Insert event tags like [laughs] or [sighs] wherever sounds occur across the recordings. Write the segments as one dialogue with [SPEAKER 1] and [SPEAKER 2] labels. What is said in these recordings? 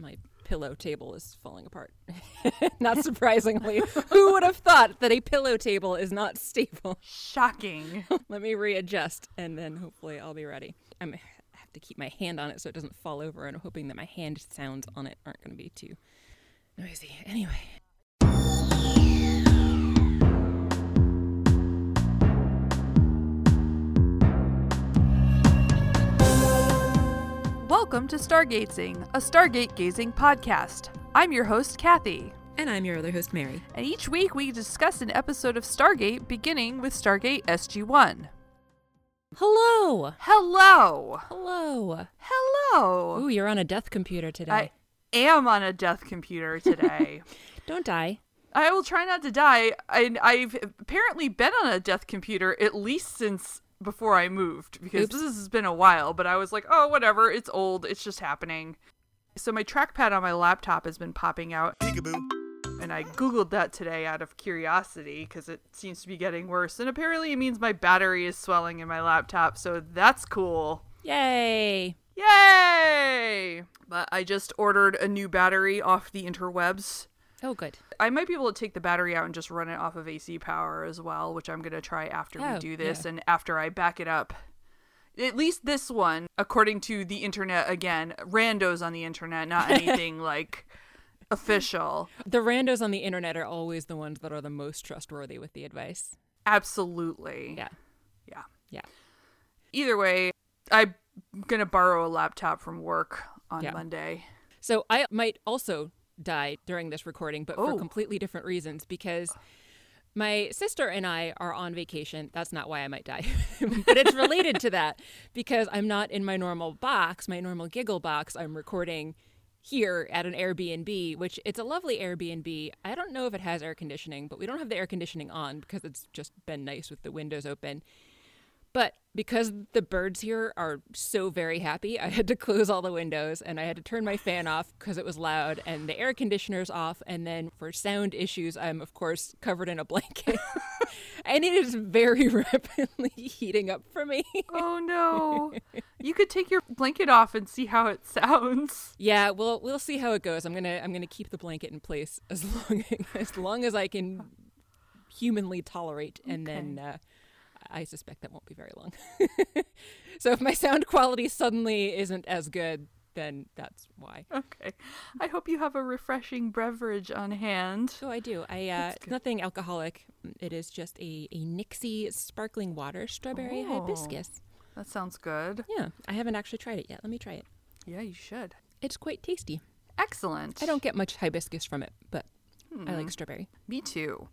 [SPEAKER 1] my pillow table is falling apart. [laughs] not surprisingly. Who would have thought that a pillow table is not stable?
[SPEAKER 2] Shocking. [laughs]
[SPEAKER 1] Let me readjust and then hopefully I'll be ready. I'm, I have to keep my hand on it so it doesn't fall over, and I'm hoping that my hand sounds on it aren't going to be too noisy. Anyway.
[SPEAKER 2] Welcome to Stargatesing, a Stargate gazing podcast. I'm your host, Kathy.
[SPEAKER 1] And I'm your other host, Mary.
[SPEAKER 2] And each week we discuss an episode of Stargate beginning with Stargate SG1.
[SPEAKER 1] Hello.
[SPEAKER 2] Hello.
[SPEAKER 1] Hello.
[SPEAKER 2] Hello.
[SPEAKER 1] Ooh, you're on a death computer today.
[SPEAKER 2] I am on a death computer today. [laughs]
[SPEAKER 1] Don't die.
[SPEAKER 2] I will try not to die. I, I've apparently been on a death computer at least since before I moved because
[SPEAKER 1] Oops.
[SPEAKER 2] this has been a while, but I was like, oh, whatever. It's old. It's just happening. So my trackpad on my laptop has been popping out. And I Googled that today out of curiosity because it seems to be getting worse. And apparently it means my battery is swelling in my laptop. So that's cool.
[SPEAKER 1] Yay.
[SPEAKER 2] Yay! But I just ordered a new battery off the interwebs.
[SPEAKER 1] Oh, good.
[SPEAKER 2] I might be able to take the battery out and just run it off of AC power as well, which I'm going to try after we
[SPEAKER 1] Oh,
[SPEAKER 2] do this
[SPEAKER 1] yeah.
[SPEAKER 2] and after I back it up. At least this one, according to the internet, again, randos on the internet, not [laughs] anything like official.
[SPEAKER 1] The randos on the internet are always the ones that are the most trustworthy with the advice.
[SPEAKER 2] Absolutely.
[SPEAKER 1] Yeah.
[SPEAKER 2] Yeah.
[SPEAKER 1] Yeah.
[SPEAKER 2] Either way, I'm going to borrow a laptop from work on
[SPEAKER 1] Yeah.
[SPEAKER 2] Monday.
[SPEAKER 1] So I might also die during this recording, but for
[SPEAKER 2] Oh.
[SPEAKER 1] completely different reasons because my sister and I are on vacation. That's not why I might die, [laughs] but it's related to that because I'm not in my normal box, my normal giggle box. I'm recording here at an Airbnb, which it's a lovely Airbnb. I don't know if it has air conditioning, but we don't have the air conditioning on because it's just been nice with the windows open. But because the birds here are so very happy, I had to close all the windows and I had to turn my fan off because it was loud and the air conditioner's off. And then for sound issues, I'm of course covered in a blanket. [laughs] and it is very [laughs] rapidly heating up for me.
[SPEAKER 2] Oh no. [laughs] you could take your blanket off and see how it sounds.
[SPEAKER 1] yeah, we'll we'll see how it goes. I'm gonna I'm gonna keep the blanket in place as long as long as I can humanly tolerate, and then uh, I suspect that won't be very long. [laughs] so if my sound quality suddenly isn't as good, then that's why.
[SPEAKER 2] Okay. I hope you have a refreshing beverage on hand.
[SPEAKER 1] So I do. I uh, it's nothing alcoholic. It is just a a Nixie sparkling water strawberry
[SPEAKER 2] Oh.
[SPEAKER 1] hibiscus.
[SPEAKER 2] That sounds good.
[SPEAKER 1] Yeah, I haven't actually tried it yet. Let me try it.
[SPEAKER 2] Yeah, you should.
[SPEAKER 1] It's quite tasty.
[SPEAKER 2] Excellent.
[SPEAKER 1] I don't get much hibiscus from it, but I like strawberry.
[SPEAKER 2] Me too.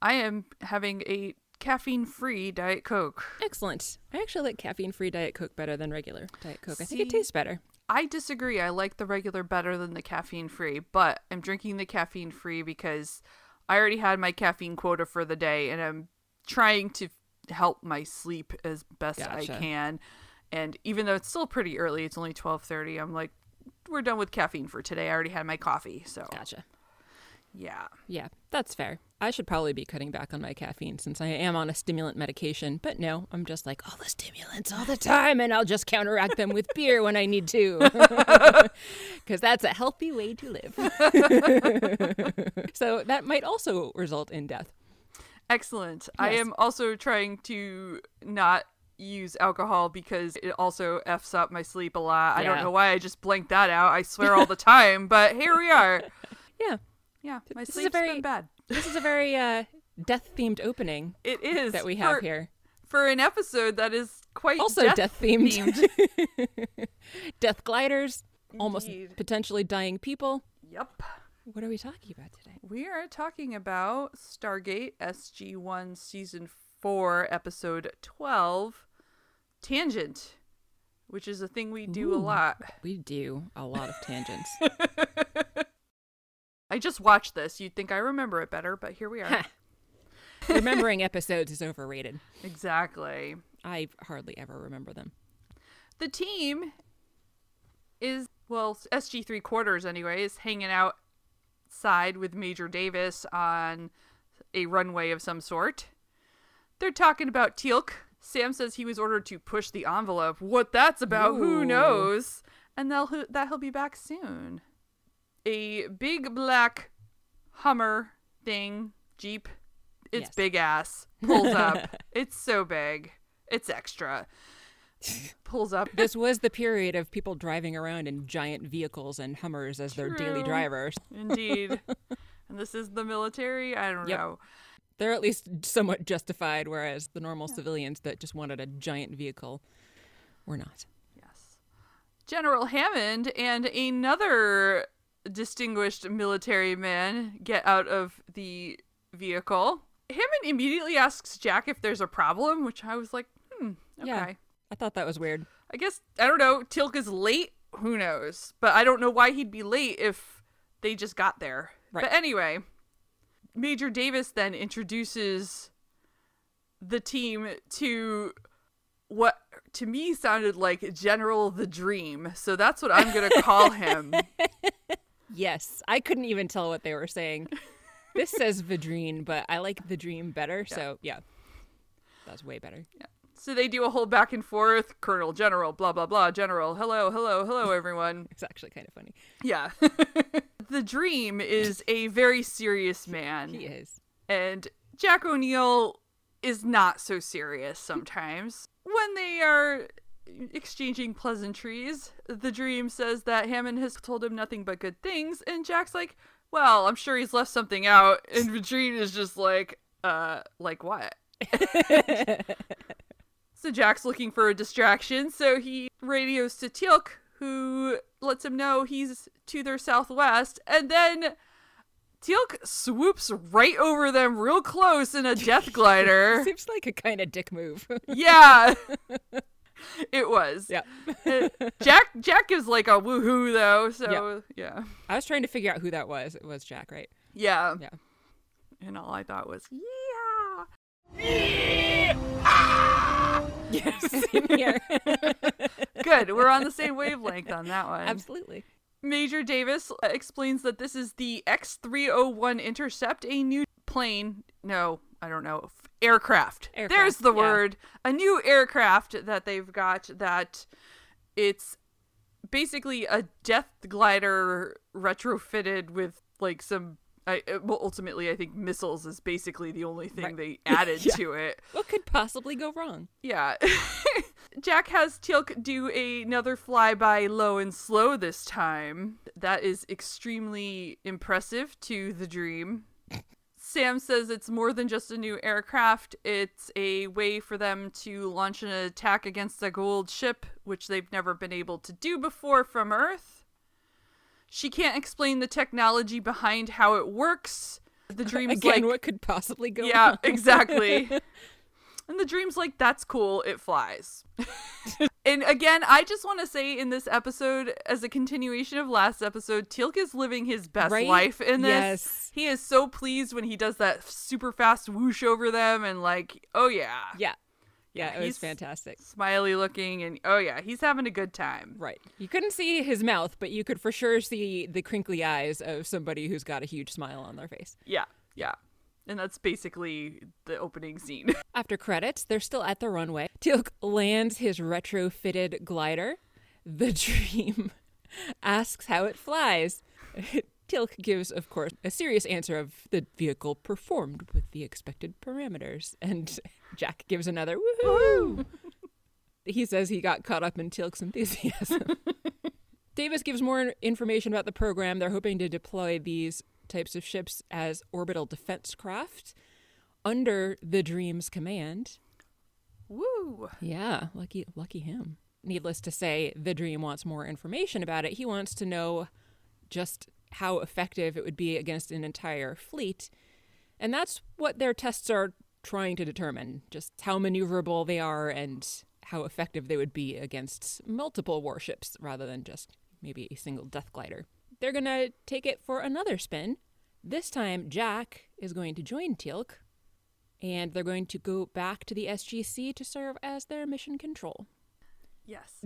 [SPEAKER 2] I am having a caffeine free Diet Coke.
[SPEAKER 1] Excellent. I actually like caffeine free Diet Coke better than regular Diet Coke. I think it tastes better.
[SPEAKER 2] I disagree. I like the regular better than the caffeine free, but I'm drinking the caffeine free because I already had my caffeine quota for the day and I'm trying to help my sleep as best
[SPEAKER 1] Gotcha.
[SPEAKER 2] I can. And even though it's still pretty early, it's only 12:30. I'm like we're done with caffeine for today. I already had my coffee, so
[SPEAKER 1] Gotcha.
[SPEAKER 2] Yeah.
[SPEAKER 1] Yeah, that's fair. I should probably be cutting back on my caffeine since I am on a stimulant medication. But no, I'm just like all the stimulants all the time, and I'll just counteract them with beer when I need to. [laughs] Because that's a healthy way to live. [laughs] so that might also result in death.
[SPEAKER 2] Excellent. I am also trying to not use alcohol because it also f's up my sleep a lot. I don't know why I just blanked that out. I swear all the time, but here we are. [laughs]
[SPEAKER 1] Yeah,
[SPEAKER 2] Yeah, my
[SPEAKER 1] This is a very-
[SPEAKER 2] been bad.
[SPEAKER 1] this is a very uh, death themed opening [laughs]
[SPEAKER 2] It is
[SPEAKER 1] that we have
[SPEAKER 2] for,
[SPEAKER 1] here.
[SPEAKER 2] for an episode that is quite
[SPEAKER 1] Also death themed. [laughs] [laughs] death gliders, almost potentially dying people.
[SPEAKER 2] yep.
[SPEAKER 1] What are we talking about today?
[SPEAKER 2] We are talking about Stargate SG1 Season 4, Episode 12, Tangent, which is a thing we do a lot.
[SPEAKER 1] We do a lot of tangents.
[SPEAKER 2] I just watched this. You'd think I remember it better, but here we are. [laughs]
[SPEAKER 1] Remembering episodes is overrated.
[SPEAKER 2] exactly.
[SPEAKER 1] I hardly ever remember them.
[SPEAKER 2] The team is, well, SG three quarters anyway, is hanging outside with Major Davis on a runway of some sort. They're talking about Teal'c. Sam says he was ordered to push the envelope. What that's about, who knows? And they'll that he'll be back soon. A big black Hummer thing, Jeep. It's
[SPEAKER 1] Yes.
[SPEAKER 2] big ass. Pulls up. [laughs] it's so big. It's extra. [laughs] Pulls up.
[SPEAKER 1] This was the period of people driving around in giant vehicles and Hummers as their daily drivers.
[SPEAKER 2] Indeed. [laughs] and this is the military? I don't
[SPEAKER 1] Yep.
[SPEAKER 2] know.
[SPEAKER 1] They're at least somewhat justified, whereas the normal civilians that just wanted a giant vehicle were not.
[SPEAKER 2] Yes. General Hammond and another distinguished military man get out of the vehicle. Hammond immediately asks Jack if there's a problem, which I was like, hmm, okay.
[SPEAKER 1] Yeah. I thought that was weird.
[SPEAKER 2] I guess, I don't know, Teal'c is late? Who knows? But I don't know why he'd be late if they just got there.
[SPEAKER 1] Right.
[SPEAKER 2] But anyway, Major Davis then introduces the team to what to me sounded like General the Dream. So that's what I'm going to call him. [laughs]
[SPEAKER 1] Yes, I couldn't even tell what they were saying. [laughs] this says Vidrine, but I like the dream better, so yeah. That's way better.
[SPEAKER 2] So they do a whole back and forth, Colonel, General, blah, blah, blah, General, hello, hello, hello, [laughs] everyone.
[SPEAKER 1] It's actually kind of funny.
[SPEAKER 2] Yeah. [laughs] the Dream is a very serious man.
[SPEAKER 1] He is.
[SPEAKER 2] And Jack O'Neill is not so serious sometimes. When they are exchanging pleasantries, the dream says that Hammond has told him nothing but good things, and Jack's like, Well, I'm sure he's left something out, and [laughs] the dream is just like, uh, like what? [laughs] so Jack's looking for a distraction, so he radios to Teal'c, who lets him know he's to their southwest, and then Teal'c swoops right over them real close in a death [laughs] glider.
[SPEAKER 1] Seems like a kind of dick move.
[SPEAKER 2] yeah. [laughs] it was.
[SPEAKER 1] yeah. [laughs]
[SPEAKER 2] Jack Jack is like a woohoo though, so yeah.
[SPEAKER 1] I was trying to figure out who that was. It was Jack, right?
[SPEAKER 2] Yeah.
[SPEAKER 1] Yeah.
[SPEAKER 2] And all I thought was, yeah. [laughs]
[SPEAKER 1] Yes. Same here.
[SPEAKER 2] Good. We're on the same wavelength on that one.
[SPEAKER 1] Absolutely.
[SPEAKER 2] Major Davis uh, explains that this is the X301 Intercept, a new plane. No, I don't know. F- Aircraft. There's the
[SPEAKER 1] yeah.
[SPEAKER 2] word. A new aircraft that they've got that it's basically a death glider retrofitted with like some. I, uh, well, ultimately, I think missiles is basically the only thing
[SPEAKER 1] Right.
[SPEAKER 2] they [laughs] added
[SPEAKER 1] Yeah.
[SPEAKER 2] to it.
[SPEAKER 1] What could possibly go wrong?
[SPEAKER 2] Yeah. [laughs] Jack has Teal'c do another flyby low and slow this time. That is extremely impressive to the dream. Sam says it's more than just a new aircraft. It's a way for them to launch an attack against a Goa'uld ship, which they've never been able to do before from Earth. She can't explain the technology behind how it works. The [laughs] dream's
[SPEAKER 1] Again,
[SPEAKER 2] like,
[SPEAKER 1] what could possibly go
[SPEAKER 2] yeah,
[SPEAKER 1] wrong?
[SPEAKER 2] exactly. [laughs] and the dream's like, that's cool, it flies. [laughs] and again, I just want to say in this episode, as a continuation of last episode, Teal'c is living his best
[SPEAKER 1] Right?
[SPEAKER 2] life in this.
[SPEAKER 1] Yes.
[SPEAKER 2] He is so pleased when he does that super fast whoosh over them and like, oh yeah.
[SPEAKER 1] Yeah. Yeah, it was
[SPEAKER 2] He's-
[SPEAKER 1] fantastic.
[SPEAKER 2] Smiley looking and oh yeah, he's having a good time.
[SPEAKER 1] Right. You couldn't see his mouth, but you could for sure see the crinkly eyes of somebody who's got a huge smile on their face.
[SPEAKER 2] Yeah, yeah. And that's basically the opening scene. [laughs]
[SPEAKER 1] After credits, they're still at the runway. Teal'c lands his retrofitted glider. The [laughs] Dream asks how it flies. [laughs] Teal'c gives, of course, a serious answer of the vehicle performed with the expected parameters. And Jack gives another woohoo. he says he got caught up in Teal'c's enthusiasm. Davis gives more information about the program. They're hoping to deploy these types of ships as orbital defense craft under the Dream's command.
[SPEAKER 2] Woo!
[SPEAKER 1] Yeah, lucky lucky him. Needless to say, the Dream wants more information about it. He wants to know just how effective it would be against an entire fleet. And that's what their tests are trying to determine, just how maneuverable they are and how effective they would be against multiple warships rather than just maybe a single death glider. They're going to take it for another spin. This time Jack is going to join Teal'c and they're going to go back to the SGC to serve as their mission control.
[SPEAKER 2] Yes. [laughs]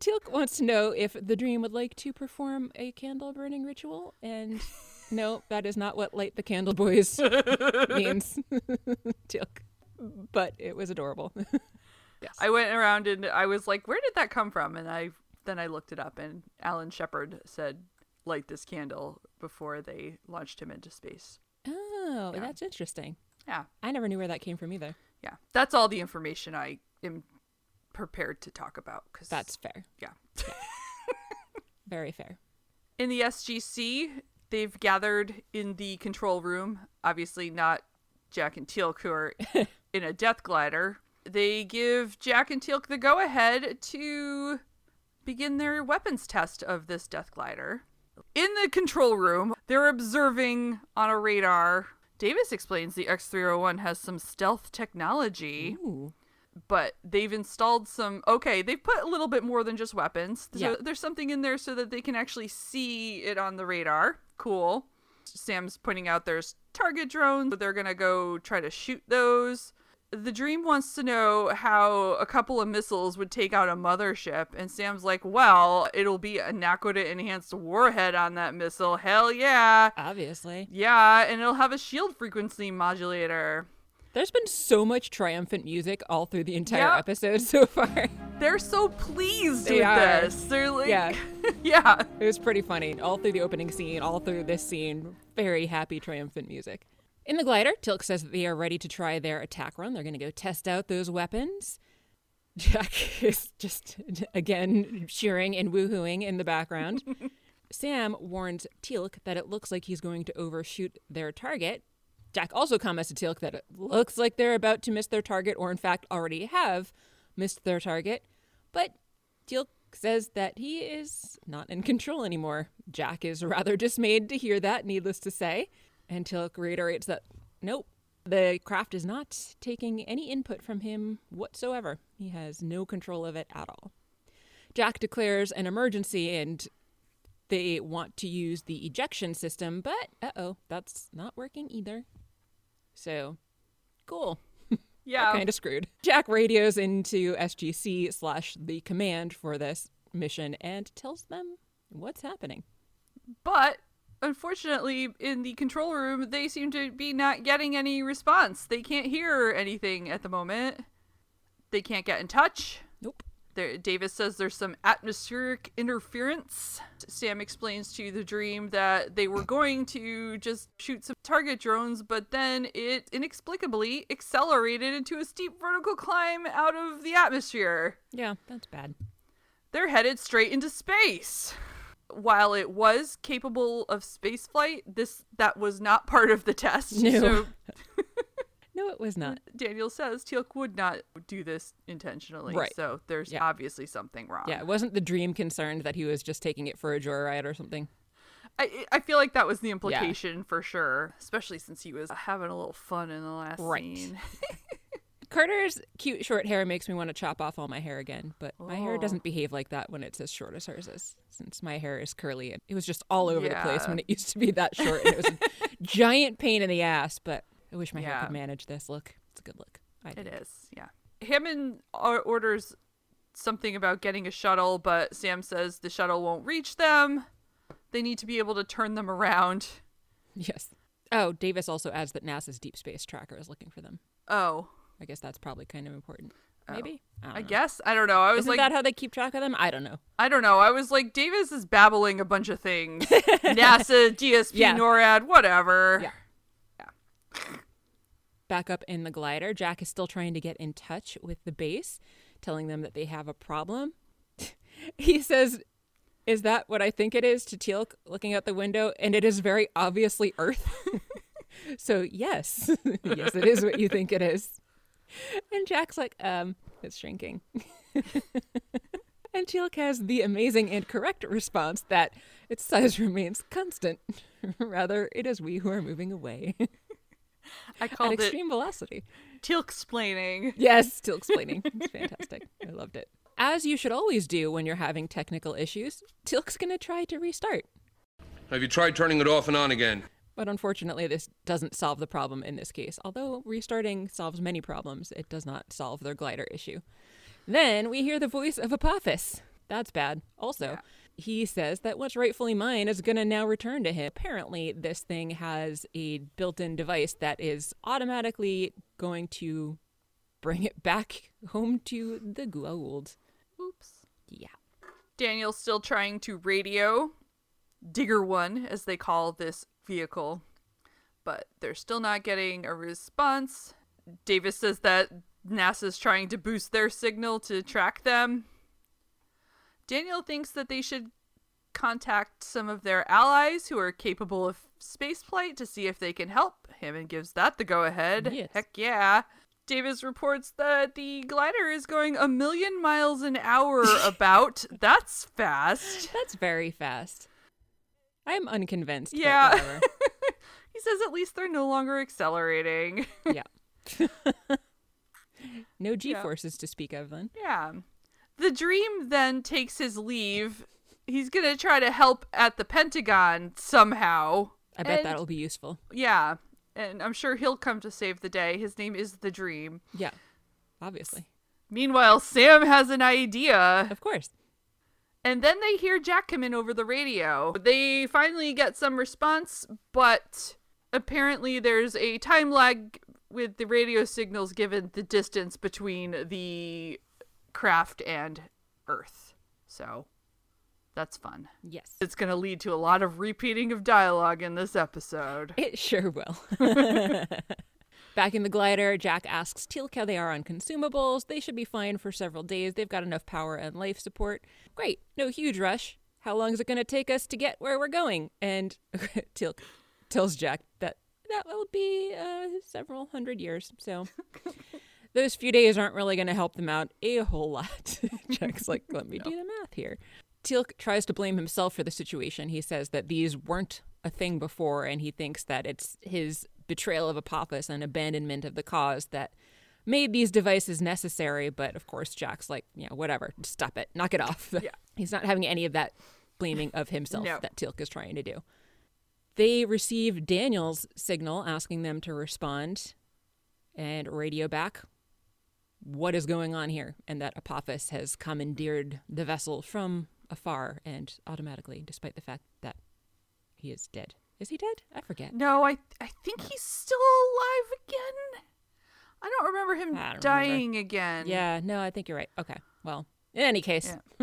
[SPEAKER 1] Teal'c wants to know if the dream would like to perform a candle burning ritual, and [laughs] no, that is not what Light the Candle Boys [laughs] means. Teal'c. But it was adorable. yes.
[SPEAKER 2] I went around and I was like, "Where did that come from?" And I then I looked it up, and Alan Shepard said light this candle before they launched him into space.
[SPEAKER 1] Oh,
[SPEAKER 2] Yeah.
[SPEAKER 1] that's interesting.
[SPEAKER 2] Yeah.
[SPEAKER 1] I never knew where that came from either.
[SPEAKER 2] Yeah. That's all the information I am prepared to talk about cuz
[SPEAKER 1] That's fair.
[SPEAKER 2] yeah. [laughs]
[SPEAKER 1] Very fair.
[SPEAKER 2] In the SGC, they've gathered in the control room, obviously not Jack and Teal'c who [laughs] are in a death glider. They give Jack and Teal'c the go ahead to begin their weapons test of this death glider. In the control room, they're observing on a radar. Davis explains the X 301 has some stealth technology
[SPEAKER 1] Ooh.
[SPEAKER 2] but they've installed some okay they've put a little bit more than just weapons so
[SPEAKER 1] Yeah.
[SPEAKER 2] there's something in there so that they can actually see it on the radar cool sam's pointing out there's target drones but they're gonna go try to shoot those the dream wants to know how a couple of missiles would take out a mothership and sam's like well it'll be a naquadah enhanced warhead on that missile hell yeah
[SPEAKER 1] Obviously.
[SPEAKER 2] yeah and it'll have a shield frequency modulator
[SPEAKER 1] There's been so much triumphant music all through the entire
[SPEAKER 2] Yeah.
[SPEAKER 1] episode [laughs] so far.
[SPEAKER 2] they're so pleased
[SPEAKER 1] They
[SPEAKER 2] with
[SPEAKER 1] are.
[SPEAKER 2] this. They're like,
[SPEAKER 1] Yeah. [laughs]
[SPEAKER 2] yeah,
[SPEAKER 1] It was pretty funny. All through the opening scene, all through this scene, very happy, triumphant music. In the glider, Teal'c says that they are ready to try their attack run. They're going to go test out those weapons. [laughs] Jack is just, again, cheering and woohooing in the background. [laughs] Sam warns Teal'c that it looks like he's going to overshoot their target. Jack also comments to Teal'c that it looks like they're about to miss their target, or in fact already have missed their target. But Teal'c says that he is not in control anymore. Jack is rather dismayed to hear that, needless to say. And Teal'c reiterates that, nope, the craft is not taking any input from him whatsoever. He has no control of it at all. Jack declares an emergency and they want to use the ejection system, but uh oh, that's not working either. So, cool. [laughs]
[SPEAKER 2] yeah.
[SPEAKER 1] Kind of screwed. Jack radios into SGC slash the command for this mission and tells them what's happening.
[SPEAKER 2] But unfortunately, in the control room, they seem to be not getting any response. They can't hear anything at the moment. They can't get in touch.
[SPEAKER 1] Nope.
[SPEAKER 2] There, Davis says there's some atmospheric interference. Sam explains to the dream that they were going to just shoot some target drones, but then it inexplicably accelerated into a steep vertical climb out of the atmosphere.
[SPEAKER 1] Yeah, that's bad.
[SPEAKER 2] They're headed straight into space. While it was capable of space flight, this that was not [laughs] part of the test.
[SPEAKER 1] No.
[SPEAKER 2] So [laughs]
[SPEAKER 1] No, it was not.
[SPEAKER 2] Daniel says Teal'c would not do this intentionally.
[SPEAKER 1] Right.
[SPEAKER 2] So there's
[SPEAKER 1] Yeah.
[SPEAKER 2] obviously something wrong.
[SPEAKER 1] Yeah, it wasn't the dream concerned that he was just taking it for a joyride or something.
[SPEAKER 2] I I feel like that was the implication for sure, especially since he was having a little fun in the last
[SPEAKER 1] Right.
[SPEAKER 2] scene. [laughs]
[SPEAKER 1] Carter's cute short hair makes me want to chop off all my hair again, but my hair
[SPEAKER 2] Oh.
[SPEAKER 1] doesn't behave like that when it's as short as hers is. Since my hair is curly, and it was just all over the place when it used to be that short. And it was a [laughs] giant pain in the ass, but I wish my hair could manage this look. It's a good look. I
[SPEAKER 2] It is, yeah. Hammond orders something about getting a shuttle, but Sam says the shuttle won't reach them. They need to be able to turn them around.
[SPEAKER 1] Yes. Oh, Davis also adds that NASA's deep space tracker is looking for them.
[SPEAKER 2] Oh,
[SPEAKER 1] I guess that's probably kind of important.
[SPEAKER 2] Oh.
[SPEAKER 1] Maybe. I,
[SPEAKER 2] I guess I don't know. I was
[SPEAKER 1] Isn't
[SPEAKER 2] like,
[SPEAKER 1] that how they keep track of them? I don't know.
[SPEAKER 2] I don't know. I was like, Davis is babbling a bunch of things. [laughs] NASA, DSP,
[SPEAKER 1] Yeah.
[SPEAKER 2] NORAD, whatever.
[SPEAKER 1] Yeah. Yeah. Back up in the glider, Jack is still trying to get in touch with the base, telling them that they have a problem. [laughs] he says, Is that what I think it is? to Teal'c looking out the window, and it is very obviously Earth. [laughs] so, yes, yes, it is what you think it is. [laughs] And Jack's like, Um, it's shrinking. [laughs] and Teal'c has the amazing and correct response that its size [laughs] remains constant. Rather, it is we who are moving away
[SPEAKER 2] I
[SPEAKER 1] at
[SPEAKER 2] called it
[SPEAKER 1] extreme velocity.
[SPEAKER 2] Teal explaining.
[SPEAKER 1] Yes, still explaining. It's fantastic. I loved it. As you should always do when you're having technical issues, Teal'c's going to try to restart.
[SPEAKER 3] Have you tried turning it off and on again?
[SPEAKER 1] But unfortunately, this doesn't solve the problem in this case. Although restarting solves many problems, it does not solve their glider issue. Then we hear the voice of Apophis. That's bad. Also, he says that what's rightfully mine is going to now return to him. Apparently, this thing has a built in device that is automatically going to bring it back home to the Goa'uld.
[SPEAKER 2] Oops.
[SPEAKER 1] Yeah.
[SPEAKER 2] Daniel's still trying to radio Digger One, as they call this vehicle. But they're still not getting a response. Davis says that NASA's trying to boost their signal to track them. Daniel thinks that they should contact some of their allies who are capable of spaceflight to see if they can help. him and gives that the go ahead.
[SPEAKER 1] Yes.
[SPEAKER 2] Heck yeah. Davis reports that the glider is going a million miles an hour [laughs] about. That's fast.
[SPEAKER 1] That's very fast. I'm unconvinced.
[SPEAKER 2] Yeah. [laughs] he says at least they're no longer accelerating.
[SPEAKER 1] yeah. [laughs] no G forces to speak of then.
[SPEAKER 2] yeah. The dream then takes his leave. He's going to try to help at the Pentagon somehow.
[SPEAKER 1] I bet
[SPEAKER 2] And-
[SPEAKER 1] that'll be useful.
[SPEAKER 2] Yeah. And I'm sure he'll come to save the day. His name is the Dream.
[SPEAKER 1] Yeah. Obviously.
[SPEAKER 2] Meanwhile, Sam has an idea.
[SPEAKER 1] Of course.
[SPEAKER 2] And then they hear Jack come in over the radio. They finally get some response, but apparently there's a time lag with the radio signals given the distance between the craft and Earth. So that's fun.
[SPEAKER 1] Yes.
[SPEAKER 2] It's going to lead to a lot of repeating of dialogue in this episode.
[SPEAKER 1] It sure will. [laughs] [laughs] Back in the glider, Jack asks Teal'c how they are on consumables. They should be fine for several days. They've got enough power and life support. Great. No huge rush. How long is it going to take us to get where we're going? And [laughs] Teal'c tells Jack that that will be uh, several hundred years. So [laughs] those few days aren't really going to help them out a whole lot. [laughs] Jack's like, let me do the math here. Teal'c tries to blame himself for the situation. He says that these weren't a thing before, and he thinks that it's his betrayal of Apophis and abandonment of the cause that made these devices necessary. But of course, Jack's like, you know, whatever, stop it, knock it off.
[SPEAKER 2] Yeah. [laughs]
[SPEAKER 1] He's not having any of that blaming of himself
[SPEAKER 2] No.
[SPEAKER 1] that Teal'c is trying to do. They receive Daniel's signal asking them to respond and radio back what is going on here and that Apophis has commandeered the vessel from afar and automatically, despite the fact that he is dead. Is he dead? I forget.
[SPEAKER 2] No, I I think he's still alive again. I don't remember him
[SPEAKER 1] don't
[SPEAKER 2] dying again.
[SPEAKER 1] Yeah, no, I think you're right. Okay. Well, in any case, [laughs]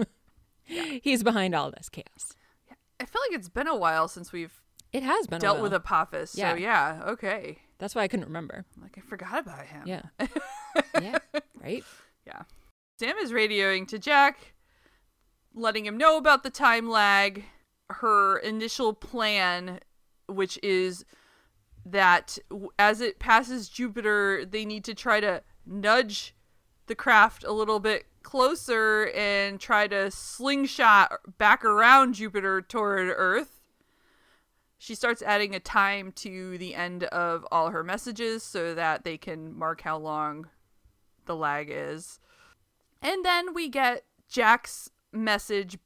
[SPEAKER 2] Yeah.
[SPEAKER 1] he's behind all this chaos. Yeah.
[SPEAKER 2] I feel like it's been a while since we've
[SPEAKER 1] It has been a
[SPEAKER 2] dealt with Apophis.
[SPEAKER 1] Yeah.
[SPEAKER 2] So yeah, okay.
[SPEAKER 1] That's why I couldn't remember.
[SPEAKER 2] Like I forgot about him.
[SPEAKER 1] Yeah. [laughs] yeah. Right?
[SPEAKER 2] Yeah. Sam is radioing to Jack, letting him know about the time lag, her initial plan, which is that as it passes Jupiter, they need to try to nudge the craft a little bit closer and try to slingshot back around Jupiter toward Earth. She starts adding a time to the end of all her messages so that they can mark how long the lag is. And then we get Jack's message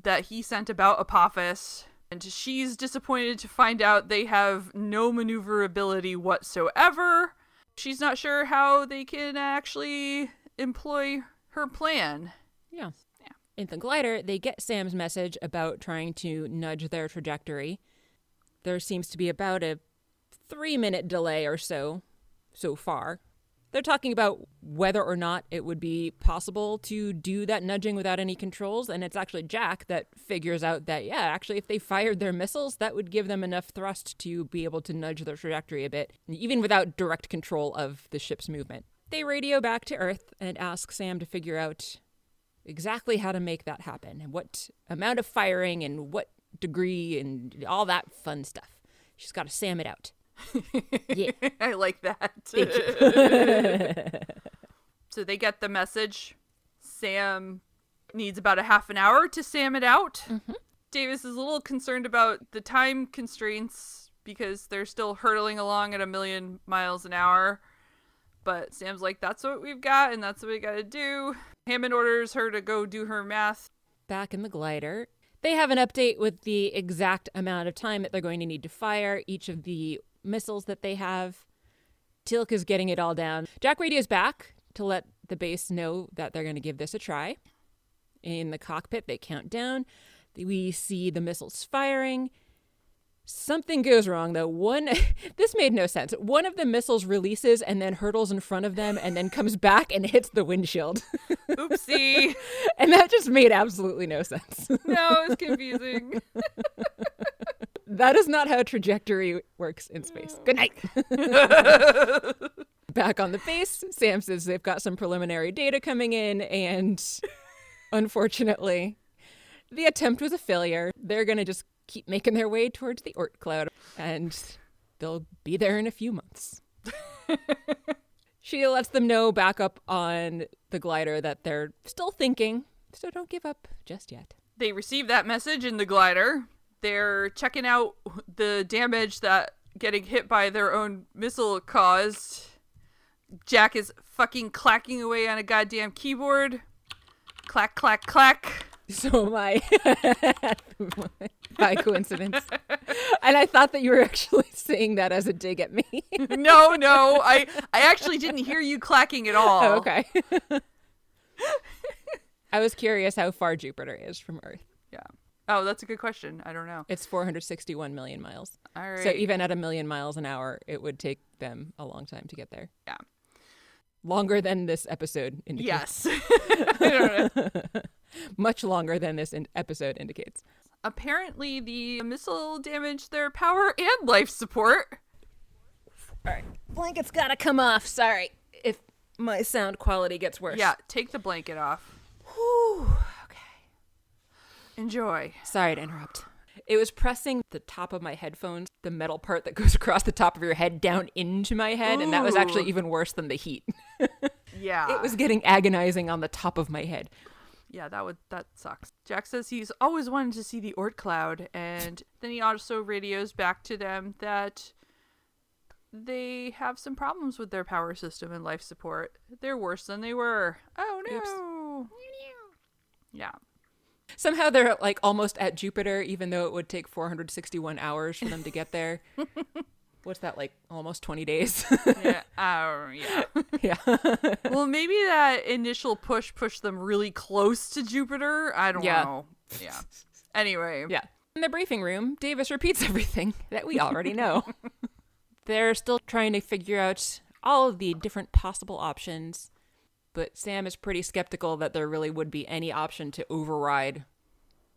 [SPEAKER 2] that he sent about Apophis. And she's disappointed to find out they have no maneuverability whatsoever. She's not sure how they can actually employ her plan.
[SPEAKER 1] Yeah. yeah. In the glider, they get Sam's message about trying to nudge their trajectory. There seems to be about a three minute delay or so so far. They're talking about whether or not it would be possible to do that nudging without any controls. And it's actually Jack that figures out that, yeah, actually, if they fired their missiles, that would give them enough thrust to be able to nudge their trajectory a bit, even without direct control of the ship's movement. They radio back to Earth and ask Sam to figure out exactly how to make that happen and what amount of firing and what degree and all that fun stuff. She's got to Sam it out. Yeah. [laughs]
[SPEAKER 2] I like that. [laughs] so they get the message. Sam needs about a half an hour to Sam it out. Mm-hmm. Davis is a little concerned about the time constraints because they're still hurtling along at a million miles an hour. But Sam's like, that's what we've got, and that's what we gotta do. Hammond orders her to go do her math.
[SPEAKER 1] Back in the glider, they have an update with the exact amount of time that they're going to need to fire each of the missiles that they have. Teal'c is getting it all down. Jack radios back to let the base know that they're going to give this a try. In the cockpit, they count down. We see the missiles firing. Something goes wrong though. One, [laughs] this made no sense. One of the missiles releases and then hurtles in front of them and then comes back and hits the windshield. [laughs]
[SPEAKER 2] Oopsie.
[SPEAKER 1] and that just made absolutely no sense. [laughs]
[SPEAKER 2] no, it's confusing.
[SPEAKER 1] That is not how trajectory works in space. Good night. [laughs] Back on the base, Sam says they've got some preliminary data coming in, and unfortunately, the attempt was a failure. They're going to just keep making their way towards the Oort cloud, and they'll be there in a few months. [laughs] she lets them know back up on the glider that they're still thinking, so don't give up just yet.
[SPEAKER 2] They receive that message in the glider. They're checking out the damage that getting hit by their own missile caused. Jack is fucking clacking away on a goddamn keyboard. Clack, clack, clack.
[SPEAKER 1] So my [laughs] by coincidence, and I thought that you were actually [laughs] saying that as a dig at me. [laughs]
[SPEAKER 2] no, no, I I actually didn't hear you clacking at all.
[SPEAKER 1] Oh, okay. I was curious how far Jupiter is from Earth.
[SPEAKER 2] Yeah. Oh, that's a good question. I don't know.
[SPEAKER 1] It's 461 million miles.
[SPEAKER 2] All right.
[SPEAKER 1] So even at a million miles an hour, it would take them a long time to get there.
[SPEAKER 2] Yeah.
[SPEAKER 1] Longer than this episode indicates.
[SPEAKER 2] Yes. [laughs] [laughs] I don't know.
[SPEAKER 1] Much longer than this in- episode indicates.
[SPEAKER 2] Apparently, the missile damaged their power and life support.
[SPEAKER 1] All right. Blanket's got to come off. Sorry if my sound quality gets worse.
[SPEAKER 2] Yeah, take the blanket off.
[SPEAKER 1] Whew. Okay.
[SPEAKER 2] Enjoy.
[SPEAKER 1] Sorry to interrupt. It was pressing the top of my headphones, the metal part that [laughs] goes across the top of your head down into my head, and that was actually even worse than the heat. [laughs]
[SPEAKER 2] Yeah.
[SPEAKER 1] it was getting agonizing on the top of my head.
[SPEAKER 2] Yeah, that would that sucks. Jack says he's always wanted to see the Oort cloud, and then he also radios back to them that they have some problems with their power system and life support. They're worse than they were. Oh no. Yeah.
[SPEAKER 1] Somehow they're like almost at Jupiter, even though it would take 461 hours for them to get there. [laughs] What's that like? Almost 20 days.
[SPEAKER 2] Yeah. [laughs] Oh yeah.
[SPEAKER 1] yeah.
[SPEAKER 2] well, maybe that initial push pushed them really close to Jupiter. I don't
[SPEAKER 1] Yeah.
[SPEAKER 2] know. Yeah. Anyway.
[SPEAKER 1] Yeah. In the briefing room, Davis repeats [laughs] everything that we already know. They're still trying to figure out all of the different possible options, but Sam is pretty skeptical that there really would be any option to override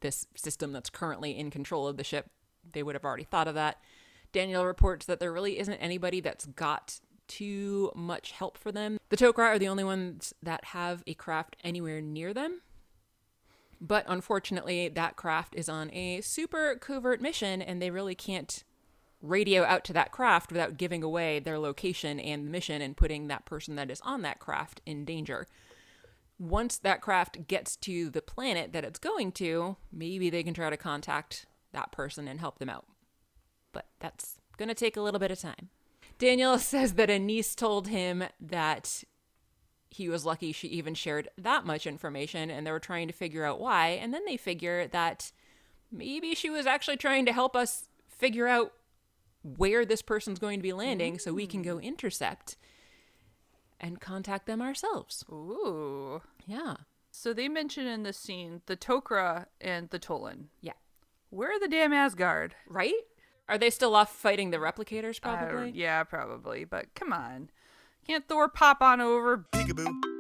[SPEAKER 1] this system that's currently in control of the ship. They would have already thought of that. Daniel reports that there really isn't anybody that's got too much help for them. The Tok'ra are the only ones that have a craft anywhere near them. But unfortunately, that craft is on a super covert mission, and they really can't radio out to that craft without giving away their location and mission and putting that person that is on that craft in danger. Once that craft gets to the planet that it's going to, maybe they can try to contact that person and help them out. But that's going to take a little bit of time. Daniel [laughs] says that Anise told him that he was lucky she even shared that much information and they were trying to figure out why. And then they figure that maybe she was actually trying to help us figure out where this person's going to be landing so we can go mm. intercept and contact them ourselves.
[SPEAKER 2] Ooh.
[SPEAKER 1] Yeah.
[SPEAKER 2] So they mention in this scene the Tok'ra and the Tollan.
[SPEAKER 1] Yeah.
[SPEAKER 2] Where are the damn Asgard?
[SPEAKER 1] Right? Are they still off fighting the replicators,
[SPEAKER 2] I don't-
[SPEAKER 1] probably?
[SPEAKER 2] yeah, probably. But come on. Can't Thor pop on over,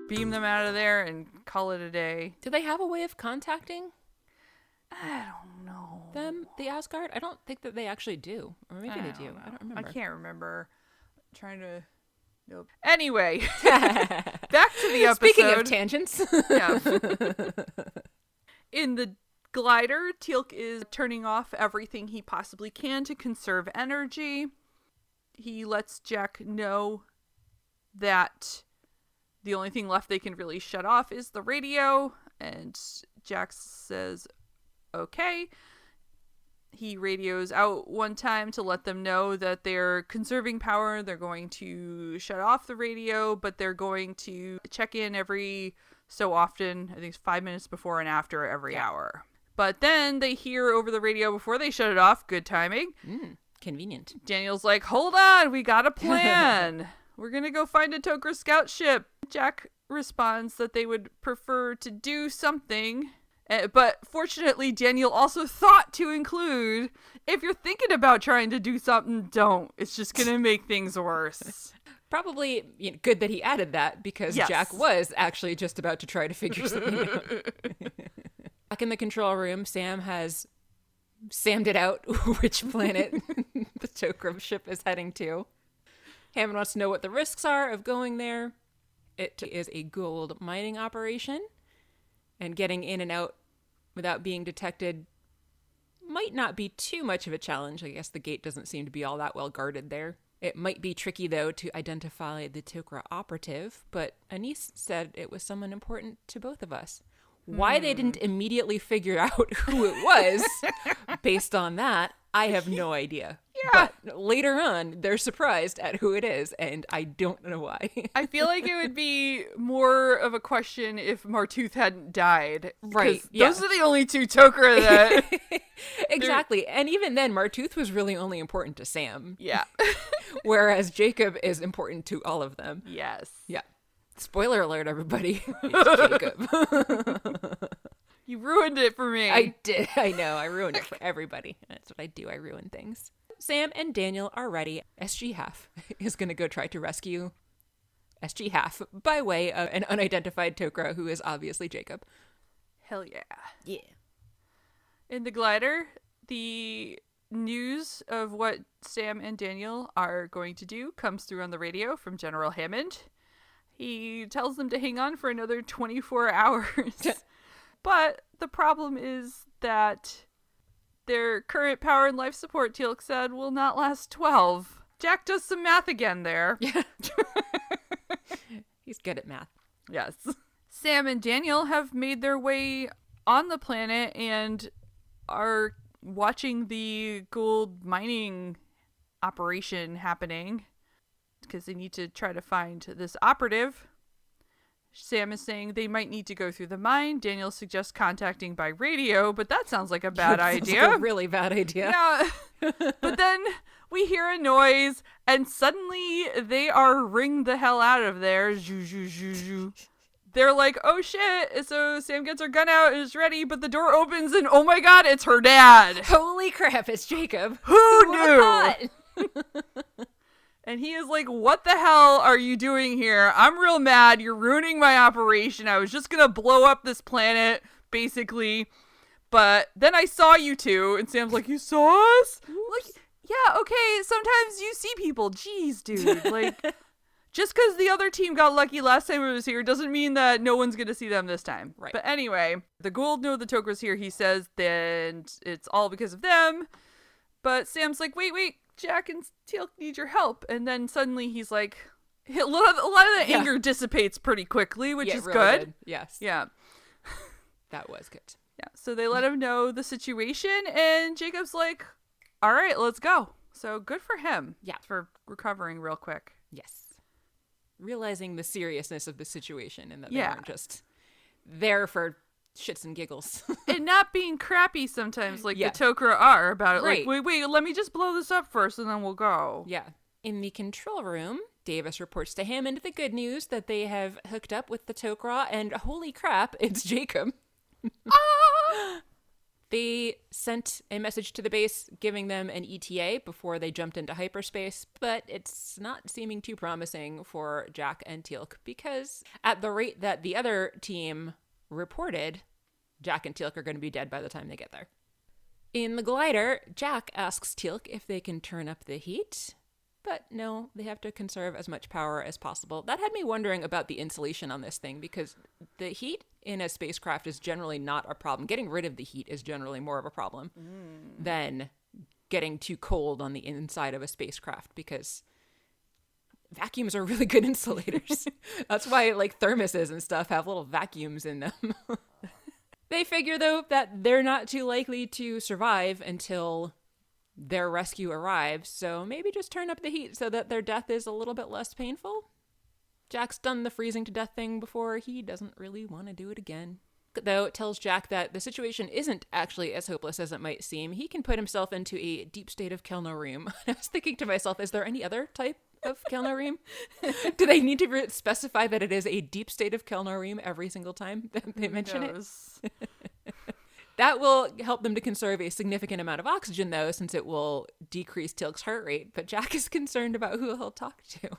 [SPEAKER 2] beam them out of there, and call it a day?
[SPEAKER 1] Do they have a way of contacting
[SPEAKER 2] I don't know.
[SPEAKER 1] them, the Asgard? I don't think that they actually do. Or maybe they do. I don't remember.
[SPEAKER 2] I can't remember. trying to. Nope. Anyway, [laughs] back to the episode. [laughs]
[SPEAKER 1] Speaking of tangents.
[SPEAKER 2] yeah. In the glider, Teal'c is turning off everything he possibly can to conserve energy. He lets Jack know that the only thing left they can really shut off is the radio, and Jack says, okay. He radios out one time to let them know that they're conserving power. They're going to shut off the radio, but they're going to check in every so often. I think it's five minutes before and after every hour. But then they hear over the radio before they shut it off. Good timing.
[SPEAKER 1] Mm, convenient.
[SPEAKER 2] Daniel's like, hold on, we got a plan. [laughs] We're gonna go find a Tok'ra scout ship. Jack responds that they would prefer to do something. Uh, but fortunately, Daniel also thought to include if you're thinking about trying to do something, don't. It's just gonna [laughs] make things worse.
[SPEAKER 1] Probably you know, good that he added that because
[SPEAKER 2] Yes.
[SPEAKER 1] Jack was actually just about to try to figure something out. [laughs] Back in the control room, Sam has Sammed it out [laughs] which planet the Tok'ra ship is heading to. Hammond wants to know what the risks are of going there. It is a gold mining operation, and getting in and out without being detected might not be too much of a challenge. I guess the gate doesn't seem to be all that well guarded there. It might be tricky, though, to identify the Tok'ra operative, but Anise said it was someone important to both of us. Why they hmm. didn't immediately figure [laughs] out who it was based on that, I have no idea.
[SPEAKER 2] Yeah.
[SPEAKER 1] But later on, they're surprised at who it is, and I don't know why.
[SPEAKER 2] I feel like it would be more of a question if Martouf hadn't died.
[SPEAKER 1] Right, yeah.
[SPEAKER 2] Those are the only two Tok'ra that. [laughs] [laughs]
[SPEAKER 1] exactly. And even then, Martouf was really only important to Sam,
[SPEAKER 2] yeah. [laughs]
[SPEAKER 1] whereas Jacob is important to all of them.
[SPEAKER 2] yes.
[SPEAKER 1] Yeah. Spoiler alert, everybody. It's Jacob.
[SPEAKER 2] You ruined it for me.
[SPEAKER 1] I did. I know. I ruined it for everybody. That's what I do. I ruin things. Sam and Daniel are ready. SG Half [laughs] is going to go try to rescue SG Half by way of an unidentified Tok'ra who is obviously Jacob.
[SPEAKER 2] Hell yeah.
[SPEAKER 1] Yeah.
[SPEAKER 2] In the glider, the news of what Sam and Daniel are going to do comes through on the radio from General Hammond. He tells them to hang on for another 24 [laughs] hours. [laughs] but the problem is that their current power and life support, Teal'c said, will not last 12. Jack does some math again there. [laughs]
[SPEAKER 1] Yeah. He's good at math.
[SPEAKER 2] Yes. Sam and Daniel have made their way on the planet and are watching the gold mining operation happening because they need to try to find this operative. Sam is saying they might need to go through the mine. Daniel suggests contacting by radio, but that sounds like a [laughs] bad
[SPEAKER 1] Sounds like
[SPEAKER 2] idea.
[SPEAKER 1] a really bad idea.
[SPEAKER 2] Yeah. [laughs] but then we hear a noise, and suddenly they are ring the hell out of there. They're like, oh shit. So Sam gets her gun out, and is ready, but the door opens, and oh my god, it's her dad.
[SPEAKER 1] Holy crap, it's Jacob.
[SPEAKER 2] Who [laughs]
[SPEAKER 1] would've
[SPEAKER 2] knew? And he is like, what the hell are you doing here? I'm real mad. You're ruining my operation. I was just gonna blow up this planet, basically. But then I saw you two, and Sam's like, you saw us? Like, yeah, okay, sometimes you see people. Jeez, dude. [laughs] Like, just because the other team got lucky last time it was here doesn't mean that no one's going to see them this time.
[SPEAKER 1] Right.
[SPEAKER 2] But anyway, the Goa'uld know the Tok'ra's here, he says, then it's all because of them. But Sam's like, wait, wait, Jack and Teal'c need your help. And then suddenly he's like, [laughs] a lot of, a lot of the
[SPEAKER 1] Yeah.
[SPEAKER 2] anger dissipates pretty quickly, which
[SPEAKER 1] Yeah,
[SPEAKER 2] is
[SPEAKER 1] really
[SPEAKER 2] good.
[SPEAKER 1] Yes.
[SPEAKER 2] Yeah.
[SPEAKER 1] That was good.
[SPEAKER 2] Yeah. So they let him know the situation, and Jacob's like, all right, let's go. So good for him.
[SPEAKER 1] Yeah.
[SPEAKER 2] For recovering real quick.
[SPEAKER 1] Yes. Realizing the seriousness of the situation and that
[SPEAKER 2] Yeah.
[SPEAKER 1] they weren't just there for shits and giggles. [laughs]
[SPEAKER 2] and not being crappy sometimes like
[SPEAKER 1] Yeah.
[SPEAKER 2] the Tok'ra are about it.
[SPEAKER 1] Right.
[SPEAKER 2] Like, wait, wait, let me just blow this up first and then we'll go.
[SPEAKER 1] yeah. In the control room, Davis reports to Hammond the good news that they have hooked up with the Tok'ra, and holy crap, [laughs] it's Jacob.
[SPEAKER 2] Ah! [laughs]
[SPEAKER 1] They sent a message to the base giving them an ETA before they jumped into hyperspace, but it's not seeming too promising for Jack and Teal'c because at the rate that the other team reported, Jack and Teal'c are going to be dead by the time they get there. In the glider, Jack asks Teal'c if they can turn up the heat, but no, they have to conserve as much power as possible. That had me wondering about the insulation on this thing because the heat in a spacecraft is generally not a problem. Getting rid of the heat is generally more of a problem mm. than getting too cold on the inside of a spacecraft because vacuums are really good [laughs] insulators. That's why like thermoses and stuff have little vacuums in them. [laughs] they figure though that they're not too likely to survive until their rescue arrives, so maybe just turn up the heat so that their death is a little bit less painful. Jack's done the freezing to death thing before. He doesn't really want to do it again. Though it tells Jack that the situation isn't actually as hopeless as it might seem. He can put himself into a deep state of Kelnoreem. [laughs] I was thinking to myself, is there any other type of Kelnoreem? [laughs] do they need to re- specify that it is a deep state of Kelnoreem every single time [laughs] that they mention it? [laughs] That will help them to conserve a significant amount of oxygen, though, since it will decrease Teal'c's heart rate. But Jack is concerned about who he'll talk to.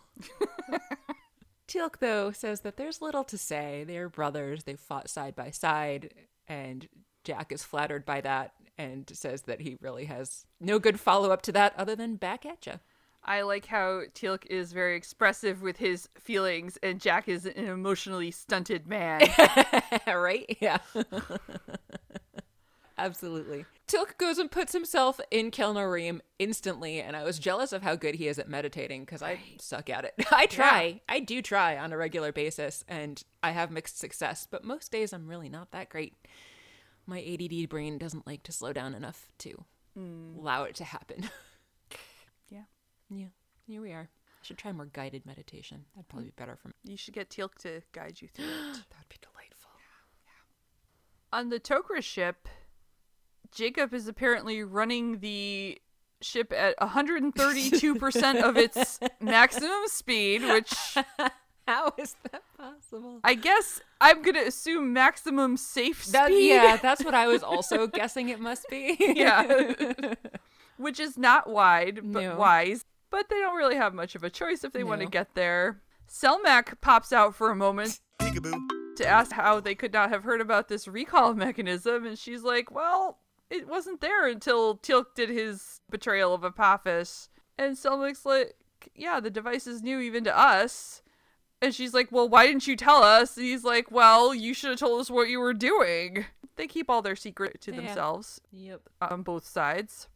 [SPEAKER 1] Teal'c, though, says that there's little to say. They're brothers, they've fought side by side, and Jack is flattered by that. and says that he really has no good follow up to that other than back at you.
[SPEAKER 2] I like how Teal'c is very expressive with his feelings, and Jack is an emotionally stunted man. [laughs]
[SPEAKER 1] right? Yeah. [laughs] Absolutely. Teal'c goes and puts himself in Kel'no'reem instantly, and I was jealous of how good he is at meditating because I suck at it. [laughs] I try. Yeah. I do try on a regular basis, and I have mixed success, but most days I'm really not that great. My ADD brain doesn't like to slow down enough to mm. allow it to happen.
[SPEAKER 2] Yeah.
[SPEAKER 1] Yeah. Here we are. I should try more guided meditation. That'd probably be better for me.
[SPEAKER 2] You should get Teal'c to guide you through it. [gasps]
[SPEAKER 1] that would be delightful. Yeah.
[SPEAKER 2] yeah. On the Tok'ra ship, Jacob is apparently running the ship at 132% of its [laughs] maximum speed, which. [laughs]
[SPEAKER 1] How is that possible?
[SPEAKER 2] I guess I'm going to assume maximum safe
[SPEAKER 1] that,
[SPEAKER 2] speed.
[SPEAKER 1] Yeah, [laughs] that's what I was also guessing it must be.
[SPEAKER 2] yeah. which is not wide, but no. wise. But they don't really have much of a choice if they no. want to get there. Selmak pops out for a moment. Peekaboo. To ask how they could not have heard about this recall [laughs] mechanism, and she's like, Well, it wasn't there until Teal'c did his betrayal of Apophis. And Selmak's like, yeah, the device is new even to us. And she's like, well, why didn't you tell us? And he's like, well, you should have told us what you were doing. They keep all their secret to yeah. themselves.
[SPEAKER 1] Yep.
[SPEAKER 2] On both sides.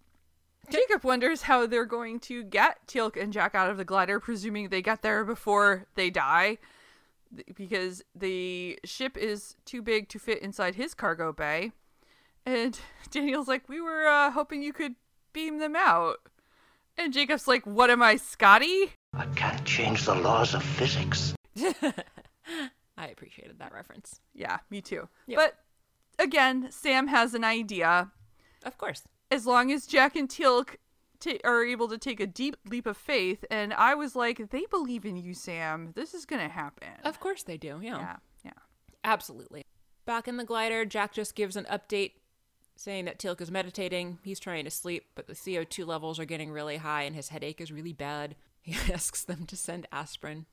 [SPEAKER 2] Jacob wonders how they're going to get Teal'c and Jack out of the glider, presuming they get there before they die. Because the ship is too big to fit inside his cargo bay. And [laughs] Daniel's like, We were uh, hoping you could beam them out. And Jacob's like, What am I, Scotty?
[SPEAKER 4] I can't change the laws of physics. [laughs]
[SPEAKER 1] I appreciated that reference.
[SPEAKER 2] Yeah, me too. Yep. But again, Sam has an idea.
[SPEAKER 1] Of course.
[SPEAKER 2] As long as Jack and Teal'c t- are able to take a deep leap of faith, and I was like, they believe in you, Sam. This is gonna happen.
[SPEAKER 1] Of course they do. Yeah.
[SPEAKER 2] Yeah. Yeah.
[SPEAKER 1] Absolutely. Back in the glider, Jack just gives an update saying that Teal'c is meditating. He's trying to sleep, but the CO2 levels are getting really high and his headache is really bad. [laughs] He asks them to send aspirin.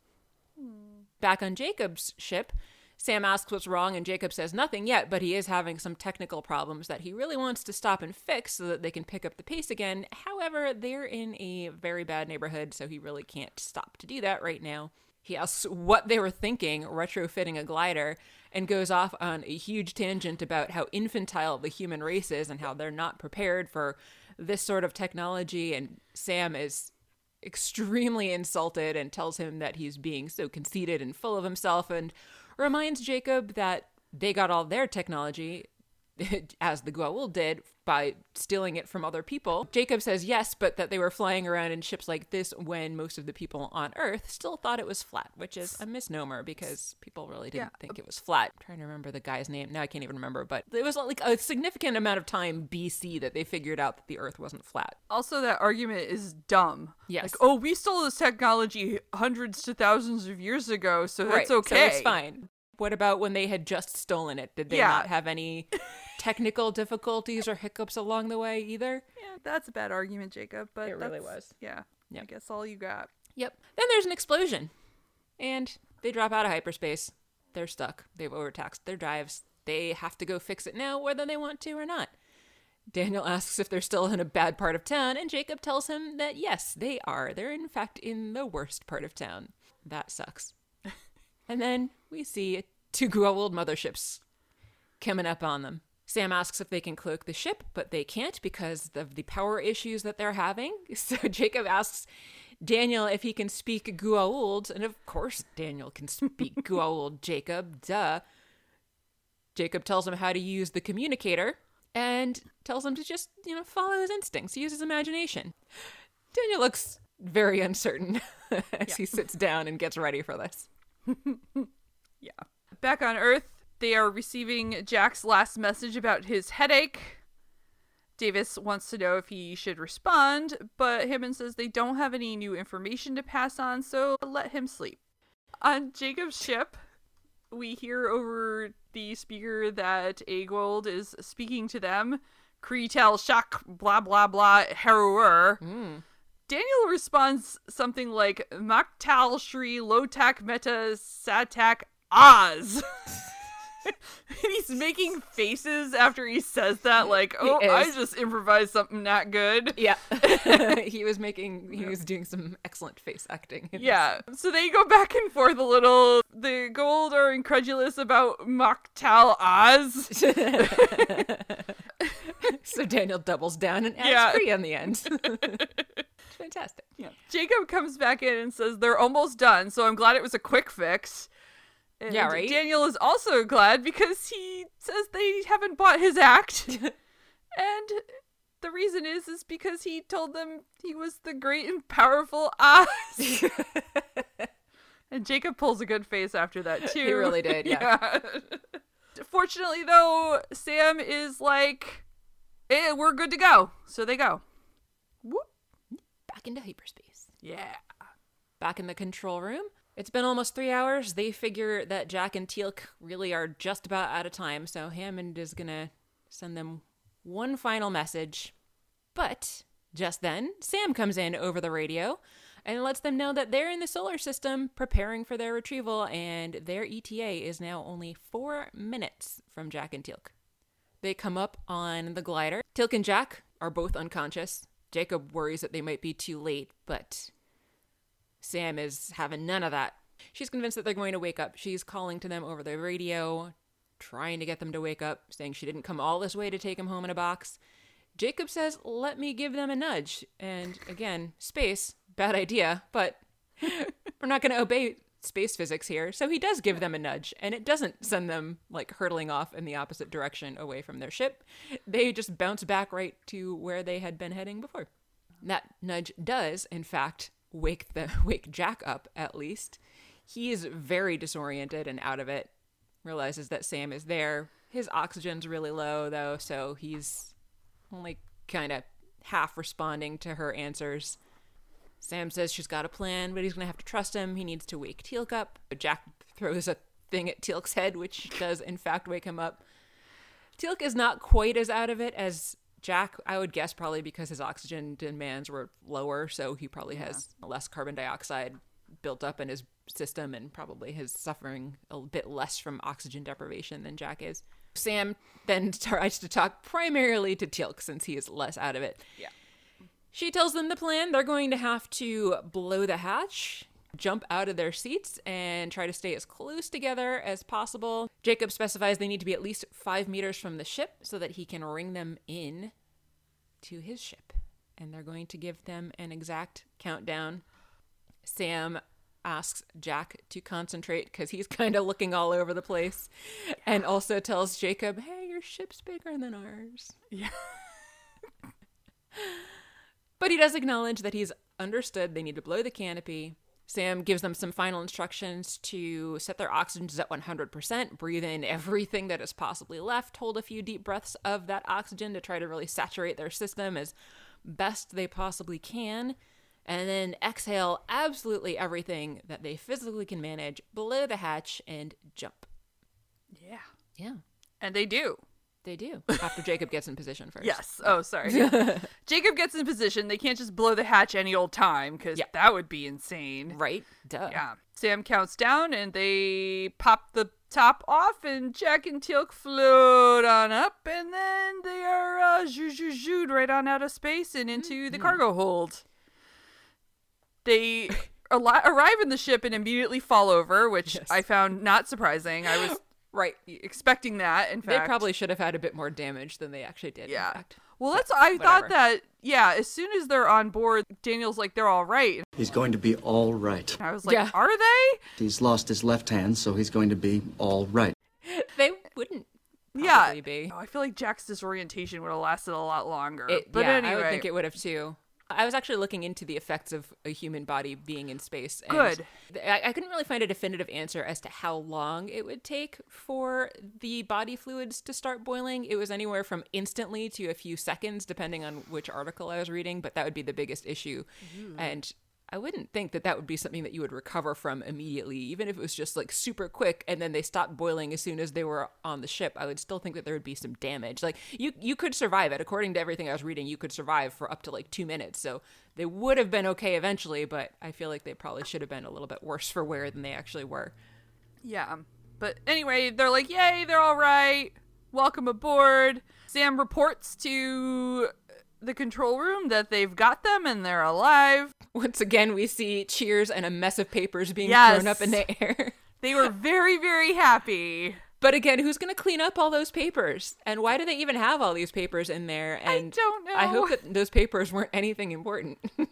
[SPEAKER 1] Hmm. Back on Jacob's ship, Sam asks what's wrong, and Jacob says nothing yet, but he is having some technical problems that he really wants to stop and fix so that they can pick up the pace again. However, they're in a very bad neighborhood, so he really can't stop to do that right now. He asks what they were thinking retrofitting a glider and goes off on a huge tangent about how infantile the human race is and how they're not prepared for this sort of technology. And Sam is extremely insulted and tells him that he's being so conceited and full of himself and reminds Jacob that they got all their technology [laughs] as the Goa'uld did by stealing it from other people. Jacob says yes, but that they were flying around in ships like this when most of the people on Earth still thought it was flat, which is a misnomer because people really didn't yeah. think it was flat. I'm trying to remember the guy's name. Now I can't even remember, but it was like a significant amount of time BC that they figured out that the Earth wasn't flat.
[SPEAKER 2] Also, that argument is dumb.
[SPEAKER 1] Yes.
[SPEAKER 2] Like, oh, we stole this technology hundreds to thousands of years ago, so that's right. okay.
[SPEAKER 1] So it's fine. What about when they had just stolen it? Did they yeah. not have any [laughs] technical difficulties or hiccups along the way either?
[SPEAKER 2] Yeah, that's a bad argument, Jacob. But
[SPEAKER 1] it really was.
[SPEAKER 2] Yeah. Yep. I guess all you got.
[SPEAKER 1] Yep. Then there's an explosion, and they drop out of hyperspace. They're stuck. They've overtaxed their drives. They have to go fix it now, whether they want to or not. Daniel [laughs] asks if they're still in a bad part of town, and Jacob tells him that yes, they are. They're in fact in the worst part of town. That sucks. [laughs] And then we see two [laughs] Goa'uld motherships coming up on them. Sam asks if they can cloak the ship, but they can't because of the power issues that they're having. [laughs] So Jacob asks Daniel if he can speak Goa'uld, and of course Daniel can speak [laughs] Goa'uld, Jacob, duh. Jacob tells him how to use the communicator and tells him to just, you know, follow his instincts, use his imagination. Daniel looks very uncertain [laughs] as yeah. he sits down and gets ready for this.
[SPEAKER 2] yeah. Back on Earth, they are receiving Jack's last message about his headache. Davis wants to know if he should respond, but Hammond says they don't have any new information to pass on, so let him sleep. On Jacob's ship, we hear over the speaker that a Goa'uld is speaking to them. Kreetel Shak, blah blah blah, Heruer. Mm. Daniel responds something like Maktal Shri Lotak Meta Satak Oz. [laughs] [laughs] he's making faces after he says that, like, oh, I just improvised something not good. [laughs]
[SPEAKER 1] Yeah. [laughs] he was making, he was doing some excellent face acting. in this.
[SPEAKER 2] Yeah. So they go back and forth a little. The Goa'uld are incredulous about Moktal Oz.
[SPEAKER 1] So Daniel doubles down and adds
[SPEAKER 2] Yeah.
[SPEAKER 1] free on the end. fantastic.
[SPEAKER 2] Jacob comes back in and says they're almost done, so I'm glad it was a quick fix. And
[SPEAKER 1] Yeah, right?
[SPEAKER 2] Daniel is also glad because he says they haven't bought his act. [laughs] and the reason is is because he told them he was the great and powerful Oz. [laughs] and Jacob pulls a good face after that too.
[SPEAKER 1] He really did, [laughs] yeah.
[SPEAKER 2] Fortunately though, Sam is like, eh, we're good to go. So they go. Whoop.
[SPEAKER 1] Back into hyperspace.
[SPEAKER 2] Yeah.
[SPEAKER 1] Back in the control room. It's been almost three hours. They figure that Jack and Teal'c really are just about out of time, so Hammond is gonna send them one final message. But just then, Sam comes in over the radio and lets them know that they're in the solar system preparing for their retrieval, and their ETA is now only four minutes from Jack and Teal'c. They come up on the glider. Teal'c and Jack are both unconscious. Jacob worries that they might be too late, but Sam is having none of that. She's convinced that they're going to wake up. She's calling to them over the radio, trying to get them to wake up, saying she didn't come all this way to take him home in a box. Jacob says, Let me give them a nudge. And again, space, bad idea, but [laughs] we're not going to obey space physics here. So he does give them a nudge, and it doesn't send them like hurtling off in the opposite direction away from their ship. They just bounce back right to where they had been heading before. That nudge does, in fact, wake the [laughs] wake Jack up at least. He is very disoriented and out of it. Realizes that Sam is there. His oxygen's really low though, so he's only kind of half responding to her answers. Sam says she's got a plan, but he's going to have to trust him. He needs to wake Teal'c up. Jack throws a thing at Teal'c's head, which does, in fact, wake him up. Teal'c is not quite as out of it as Jack, I would guess, probably because his oxygen demands were lower, so he probably has less carbon dioxide built up in his system and probably is suffering a bit less from oxygen deprivation than Jack is. Sam then [laughs] tries to talk primarily to Teal'c since he is less out of it.
[SPEAKER 2] Yeah.
[SPEAKER 1] She tells them the plan. They're going to have to blow the hatch, jump out of their seats, and try to stay as close together as possible. Jacob specifies they need to be at least five meters from the ship so that he can ring them in to his ship. And they're going to give them an exact countdown. Sam asks Jack to concentrate because he's [laughs] kind of looking all over the place and also tells Jacob, hey, your ship's bigger than ours.
[SPEAKER 2] Yeah. [laughs]
[SPEAKER 1] But he does acknowledge that he's understood they need to blow the canopy. Sam gives them some final instructions to set their oxygens at 100%, breathe in everything that is possibly left, hold a few deep breaths of that oxygen to try to really saturate their system as best they possibly can, and then exhale absolutely everything that they physically can manage, blow the hatch, and jump.
[SPEAKER 2] Yeah.
[SPEAKER 1] Yeah,
[SPEAKER 2] And they do.
[SPEAKER 1] They do. After Jacob gets in position first.
[SPEAKER 2] Yes. Oh, sorry. [laughs] Jacob gets in position. They can't just blow the hatch any old time because
[SPEAKER 1] Yeah.
[SPEAKER 2] that would be insane.
[SPEAKER 1] Right? Duh.
[SPEAKER 2] Yeah. Sam counts down and they pop the top off and Jack and Teal'c float on up and then they are uh, zhooed right on out of space and into the cargo hold. They [laughs] al- arrive in the ship and immediately fall over, which
[SPEAKER 1] Yes.
[SPEAKER 2] I found not surprising. I was
[SPEAKER 1] Right.
[SPEAKER 2] expecting that. In
[SPEAKER 1] They probably should have had a bit more damage than they actually did.
[SPEAKER 2] Yeah.
[SPEAKER 1] In fact.
[SPEAKER 2] Well, that's I thought that yeah. As soon as they're on board, Daniel's like they're all right.
[SPEAKER 5] He's going to be all right.
[SPEAKER 2] And I was like,
[SPEAKER 1] Yeah.
[SPEAKER 2] are they?
[SPEAKER 5] He's lost his left hand, so he's going to be all right. [laughs]
[SPEAKER 1] They wouldn't.
[SPEAKER 2] Yeah.
[SPEAKER 1] Probably be.
[SPEAKER 2] Oh, I feel like Jack's disorientation would have lasted a lot longer.
[SPEAKER 1] It,
[SPEAKER 2] but
[SPEAKER 1] yeah,
[SPEAKER 2] anyway,
[SPEAKER 1] I would think it would have too. I was actually looking into the effects of a human body being in space. and
[SPEAKER 2] Good.
[SPEAKER 1] I, I couldn't really find a definitive answer as to how long it would take for the body fluids to start boiling. It was anywhere from instantly to a few seconds, depending on which article I was reading, but that would be the biggest issue. Hmm. And I wouldn't think that that would be something that you would recover from immediately, even if it was just like super quick and then they stopped boiling as soon as they were on the ship. I would still think that there would be some damage. Like you, you could survive it. According to everything I was reading, you could survive for up to like two minutes. So they would have been okay eventually, but I feel like they probably should have been a little bit worse for wear than they actually were.
[SPEAKER 2] yeah. But anyway, they're like, "Yay, they're all right. Welcome aboard." Sam reports to the control room that they've got them and they're alive.
[SPEAKER 1] Once again, we see cheers and a mess of papers being
[SPEAKER 2] Yes.
[SPEAKER 1] thrown up in the air. [laughs]
[SPEAKER 2] They were very, very happy.
[SPEAKER 1] But again, who's going to clean up all those papers? And why do they even have all these papers in there? And
[SPEAKER 2] don't know.
[SPEAKER 1] I hope that those papers weren't anything important. [laughs]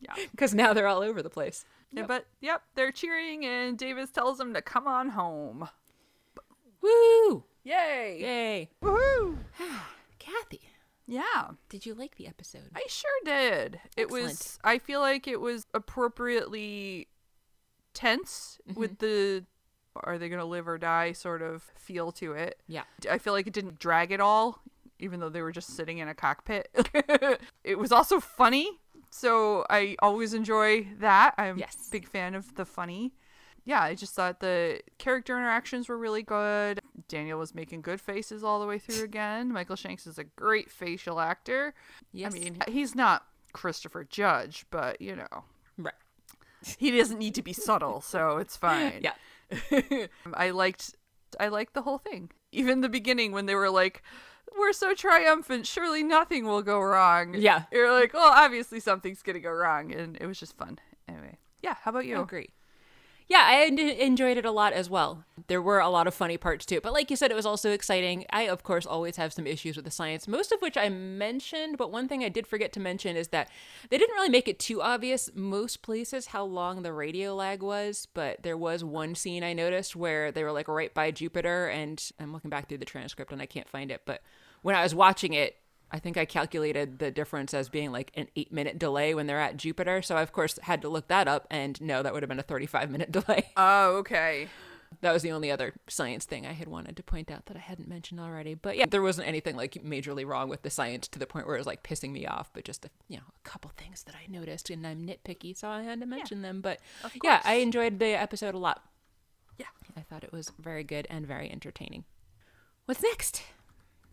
[SPEAKER 2] Yeah.
[SPEAKER 1] Because now they're all over the place.
[SPEAKER 2] Yeah, But yep, they're cheering and Davis tells them to come on home.
[SPEAKER 1] Woo!
[SPEAKER 2] Yay!
[SPEAKER 1] Yay. [sighs]
[SPEAKER 2] Woohoo! [sighs]
[SPEAKER 1] Kathy,
[SPEAKER 2] Yeah.
[SPEAKER 1] did you like the episode?
[SPEAKER 2] I sure did. It was I feel like it was appropriately tense
[SPEAKER 1] Mm-hmm.
[SPEAKER 2] with the are they going to live or die sort of feel to it.
[SPEAKER 1] Yeah.
[SPEAKER 2] I feel like it didn't drag at all even though they were just sitting in a cockpit. [laughs] it was also funny, so I always enjoy that. I'm
[SPEAKER 1] Yes.
[SPEAKER 2] a big fan of the funny. Yeah, I just thought the character interactions were really good. Daniel was making good faces all the way through again. Michael Shanks is a great facial actor.
[SPEAKER 1] Yes.
[SPEAKER 2] I mean, he's not Christopher Judge, but you know,
[SPEAKER 1] Right.
[SPEAKER 2] he doesn't need to be subtle, so it's fine.
[SPEAKER 1] Yeah. [laughs]
[SPEAKER 2] I liked I liked the whole thing. Even the beginning when they were like, We're so triumphant, surely nothing will go wrong.
[SPEAKER 1] Yeah.
[SPEAKER 2] You're like, Well, obviously something's gonna go wrong and it was just fun. Anyway. Yeah, how about you?
[SPEAKER 1] I agree. Yeah, I enjoyed it a lot as well. There were a lot of funny parts too, but like you said, it was also exciting. I, of course, always have some issues with the science, most of which I mentioned. But one thing I did forget to mention is that they didn't really make it too obvious most places how long the radio lag was. But there was one scene I noticed where they were like right by Jupiter, and I'm looking back through the transcript and I can't find it. But when I was watching it, I think I calculated the difference as being like an eight minute delay when they're at Jupiter. So I, of course, had to look that up. And no, that would have been a 35 minute [laughs] delay.
[SPEAKER 2] Oh, okay.
[SPEAKER 1] that was the only other science thing I had wanted to point out that I hadn't mentioned already. But yeah, there wasn't anything like majorly wrong with the science to the point where it was like pissing me off, but just a, you know, a couple things that I noticed and I'm nitpicky. So I had to mention them. But yeah, I enjoyed the episode a lot.
[SPEAKER 2] Yeah.
[SPEAKER 1] I thought it was very good and very entertaining. What's next?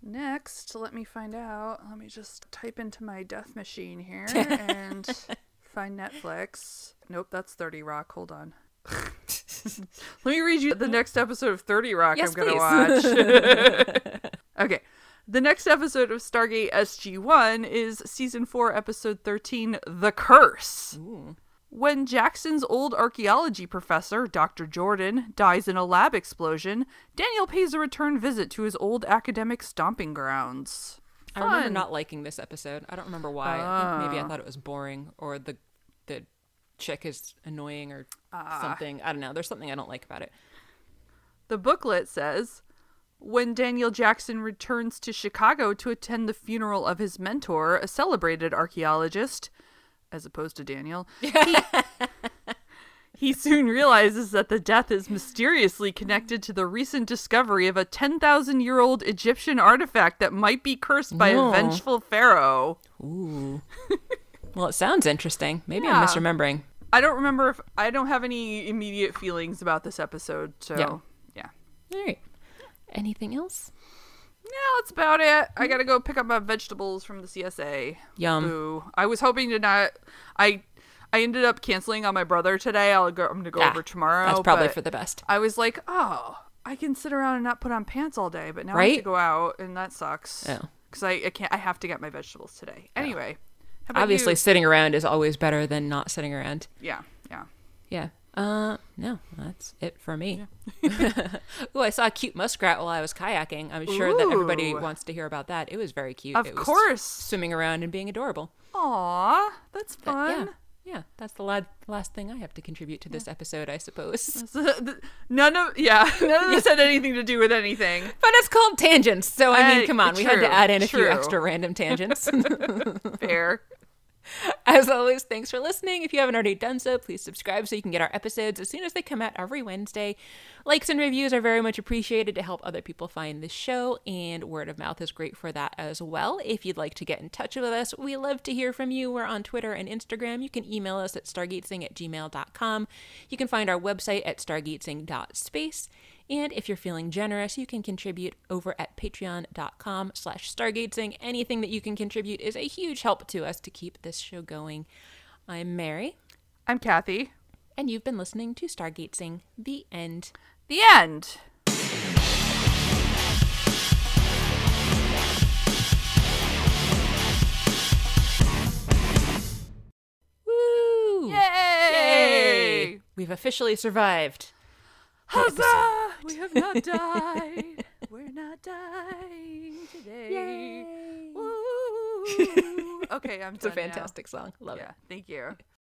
[SPEAKER 2] Next, let me find out. Let me just type into my death machine here and [laughs] find Netflix. Nope, that's 30 Rock. Hold on. [laughs] let me read you the next episode of 30 Rock
[SPEAKER 1] Yes,
[SPEAKER 2] I'm going to watch. [laughs] okay. The next episode of Stargate SG1 is season 4, episode 13, The Curse. When Jackson's old archaeology professor, Dr. Jordan, dies in a lab explosion, Daniel pays a return visit to his old academic stomping grounds.
[SPEAKER 1] I remember not liking this episode. I don't remember why. I think maybe I ah. thought it was boring or the the chick is annoying or ah. something. I don't know. There's something I don't like about it.
[SPEAKER 2] The booklet says when Daniel Jackson returns to Chicago to attend the funeral of his mentor, a celebrated archaeologist, as opposed to Daniel, he, he soon realizes that the death is mysteriously connected to the recent discovery of a 10,000 year old Egyptian artifact that might be cursed by
[SPEAKER 1] No.
[SPEAKER 2] a vengeful pharaoh.
[SPEAKER 1] Ooh. well, it sounds interesting. Maybe
[SPEAKER 2] Yeah.
[SPEAKER 1] I'm misremembering.
[SPEAKER 2] I don't remember if I don't have any immediate feelings about this episode, so
[SPEAKER 1] Yeah.
[SPEAKER 2] yeah.
[SPEAKER 1] All right. Anything else?
[SPEAKER 2] Yeah, that's about it. I gotta go pick up my vegetables from the CSA.
[SPEAKER 1] Yum.
[SPEAKER 2] Boo. I was hoping to not. I I ended up canceling on my brother today. I'll go. I'm gonna go
[SPEAKER 1] Ah,
[SPEAKER 2] over tomorrow.
[SPEAKER 1] That's probably for the best.
[SPEAKER 2] I was like, oh, I can sit around and not put on pants all day, but now I have to go out, and that sucks.
[SPEAKER 1] Oh.
[SPEAKER 2] Because I, I can't. I have to get my vegetables today. Anyway. How about
[SPEAKER 1] Obviously,
[SPEAKER 2] you?
[SPEAKER 1] sitting around is always better than not sitting around.
[SPEAKER 2] Yeah. Yeah.
[SPEAKER 1] Yeah. Uh, no, that's it for me. [laughs] Oh, I saw a cute muskrat while I was kayaking. I'm sure that everybody wants to hear about that. It was very cute.
[SPEAKER 2] Of
[SPEAKER 1] It was
[SPEAKER 2] course.
[SPEAKER 1] swimming around and being adorable.
[SPEAKER 2] Aw, that's
[SPEAKER 1] But
[SPEAKER 2] fun.
[SPEAKER 1] yeah, yeah, that's the la- last thing I have to contribute to this episode, I suppose. [laughs]
[SPEAKER 2] none of yeah, [laughs] none of this had anything to do with anything.
[SPEAKER 1] But it's called tangents, so I mean,
[SPEAKER 2] Uh,
[SPEAKER 1] come on, we had to add in a few extra random tangents.
[SPEAKER 2] Fair. [laughs]
[SPEAKER 1] As always, thanks for listening. If you haven't already done so, please subscribe so you can get our episodes as soon as they come out every Wednesday. Likes and reviews are very much appreciated to help other people find the show, and word of mouth is great for that as well. If you'd like to get in touch with us, we love to hear from you. We're on Twitter and Instagram. You can email us at stargatesing at gmail.com. You can find our website at stargatesing.space. And if you're feeling generous, you can contribute over at patreon.com slash stargazing. Anything that you can contribute is a huge help to us to keep this show going. I'm Mary.
[SPEAKER 2] I'm Kathy.
[SPEAKER 1] And you've been listening to Stargate Sing, the end.
[SPEAKER 2] The end.
[SPEAKER 1] Woo!
[SPEAKER 2] Yay! Yay!
[SPEAKER 1] We've officially survived.
[SPEAKER 2] Huzzah! [laughs] We have not died. We're not dying today. [laughs] okay, I'm
[SPEAKER 1] It's a
[SPEAKER 2] fantastic now.
[SPEAKER 1] song. Love
[SPEAKER 2] yeah, it. Thank you.